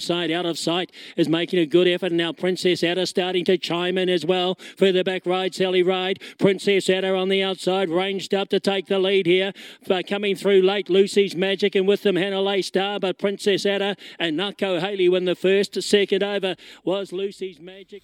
Side out of sight is making a good effort. And now Princess Ada starting to chime in as well. Further back ride Sally Ride. Princess Ada on the outside, ranged up to take the lead here. But coming through late, Lucy's Magic and with them Hanalei Star. But Princess Ada and Nako Haley win the first. Second over was Lucy's Magic.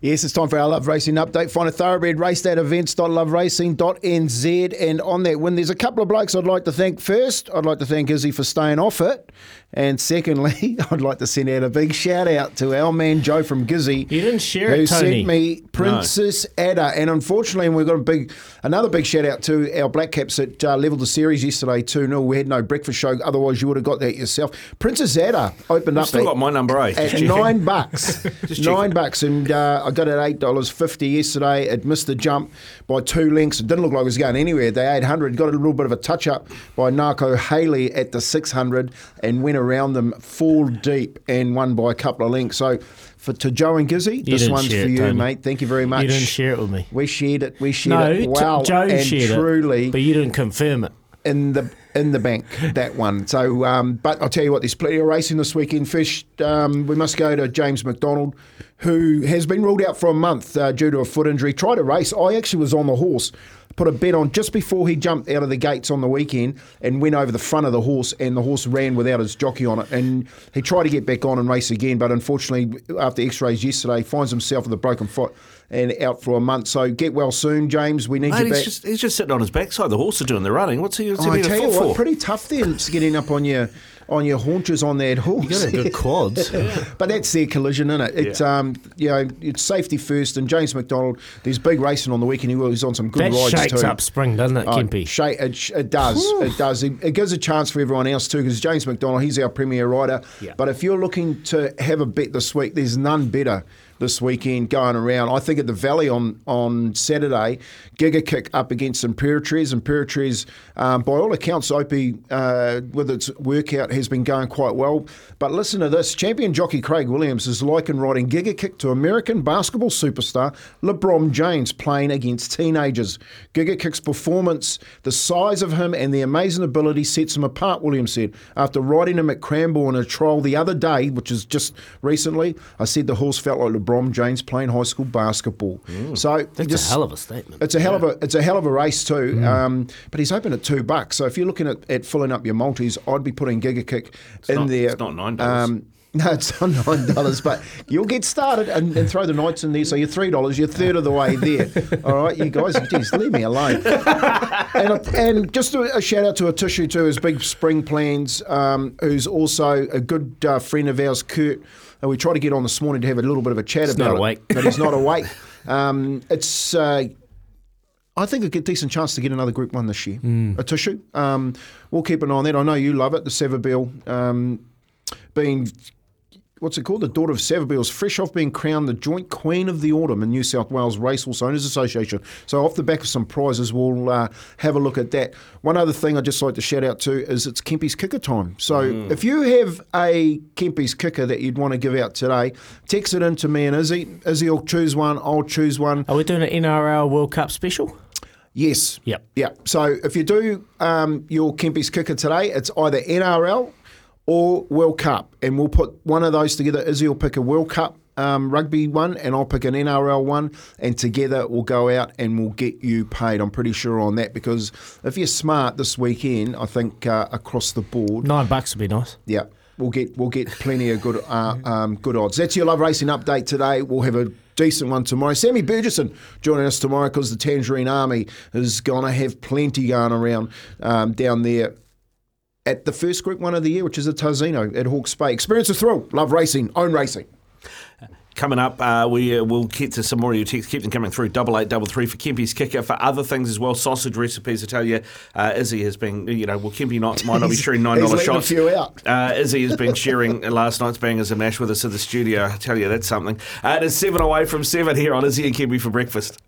Yes, it's time for our Love Racing update. Find a thoroughbred race at events.loveracing.nz. And on that win, there's a couple of blokes I'd like to thank. First, I'd like to thank Izzy for staying off it. And secondly, I'd like to send out a big shout out to our man Joe from Gizzy. You didn't share who it, Tony. sent me Princess Ada. And unfortunately, we've got a big, another big shout out to our Black Caps that uh, levelled the series yesterday 2 0. We had no breakfast show, otherwise, you would have got that yourself. Princess Ada opened up Still at, got my number eight. at nine bucks. nine bucks. And uh, I got it at $8.50 yesterday. It missed the jump by two lengths. It didn't look like it was going anywhere. The 800 got a little bit of a touch up by Narco Haley at the 600 and went around them full deep and won by a couple of lengths. So for to Joe and Gizzy, this one's for it, you, Tony. mate. Thank you very much. You didn't share it with me. We shared it. We shared No, it. t-. Joe and shared truly it, but you didn't confirm it. in the in the bank that one. So, um, but I'll tell you what, there's plenty of racing this weekend. Fish, um, we must go to James McDonald, who has been ruled out for a month uh, due to a foot injury. Tried a race. I actually was on the horse. Put a bet on just before he jumped out of the gates on the weekend and went over the front of the horse, and the horse ran without his jockey on it. And he tried to get back on and race again, but unfortunately, after X-rays yesterday, finds himself with a broken foot and out for a month. So get well soon, James. We need Mate, you he's back. just, he's just sitting on his backside. The horse is doing the running. What's he, what's he Oh, I being a tell you what, for? pretty tough then getting up on your on your haunches on that horse. You got a good quads. but that's their collision, isn't it? It's um, you know, it's safety first. And James McDonald, there's big racing on the weekend. He was on some good That rides shakes too. up spring, doesn't it, Oh, Kempy? shake- it, sh- it does. It does. It, it gives a chance for everyone else too, because James McDonald, he's our premier rider. Yeah. But if you're looking to have a bet this week, there's none better this weekend going around. I think at the Valley on on Saturday, Giga Kick up against Imperatriz. Imperatriz, um, by all accounts, Opie uh, with its workout has been going quite well. But listen to this: champion jockey Craig Williams is riding Giga Kick to American basketball superstar LeBron James playing against teenagers. Giga Kick's performance, the size of him, and the amazing ability sets him apart. Williams said after riding him at Cranbourne in a trial the other day, which is just recently. I said the horse felt like LeBron James playing high school basketball. So That's just- a hell of a statement. it's a hell of a it's a hell of a race too. Um, but he's open at two bucks. So if you're looking at, at filling up your multis, I'd be putting Giga Kick in not- there. it's not $9. Um, no, it's not nine dollars, but you'll get started and, and throw the nights in there. So you're three dollars. You're third of the way there. All right, you guys, geez, leave me alone. and, and just a, a shout out to Atishu too, his big spring plans, um, who's also a good uh, friend of ours, Kurt. And we tried to get on this morning to have a little bit of a chat He's about not it, awake. but he's not awake. Um, it's. Uh, I think a decent chance to get another Group One this year. Atishu. Um, we'll keep an eye on that. I know you love it. The Savabeel um, being what's it called? The daughter of Savabeel's fresh off being crowned the joint queen of the autumn in New South Wales Racehorse Owners Association. So off the back of some prizes, we'll uh, have a look at that. One other thing I'd just like to shout out to is it's Kempy's kicker time. So if you have a Kempy's kicker that you'd want to give out today, text it in to me and Izzy. Izzy will choose one. I'll choose one. Are we doing an NRL World Cup special? Yes. Yep. Yeah. So if you do um, your Kempy's kicker today, it's either NRL or World Cup, and we'll put one of those together. Izzy will pick a World Cup um, rugby one, and I'll pick an NRL one, and together we'll go out and we'll get you paid. I'm pretty sure on that because if you're smart this weekend, I think uh, across the board, Nine bucks would be nice. yeah. we'll get we'll get plenty of good uh, um, good odds. That's your love racing update today. We'll have a decent one tomorrow. Sammy Burgesson joining us tomorrow because the Tangerine Army is going to have plenty going around um, down there at the first Group One of the year, which is a Tarzino at Hawke's Bay. Experience a thrill. Love racing. Own racing. Coming up, uh, we uh, will get to some more of your texts. Keep them coming through. Double eight, double three for Kempy's kicker. For other things as well, sausage recipes. I tell you, uh, Izzy has been, you know, well, Kempy not, might not be sharing nine dollar shots. few out. Uh, Izzy has been sharing last night's bangers and mash with us in the studio. I tell you, that's something. Uh, it is seven away from seven here on Izzy and Kempy for breakfast.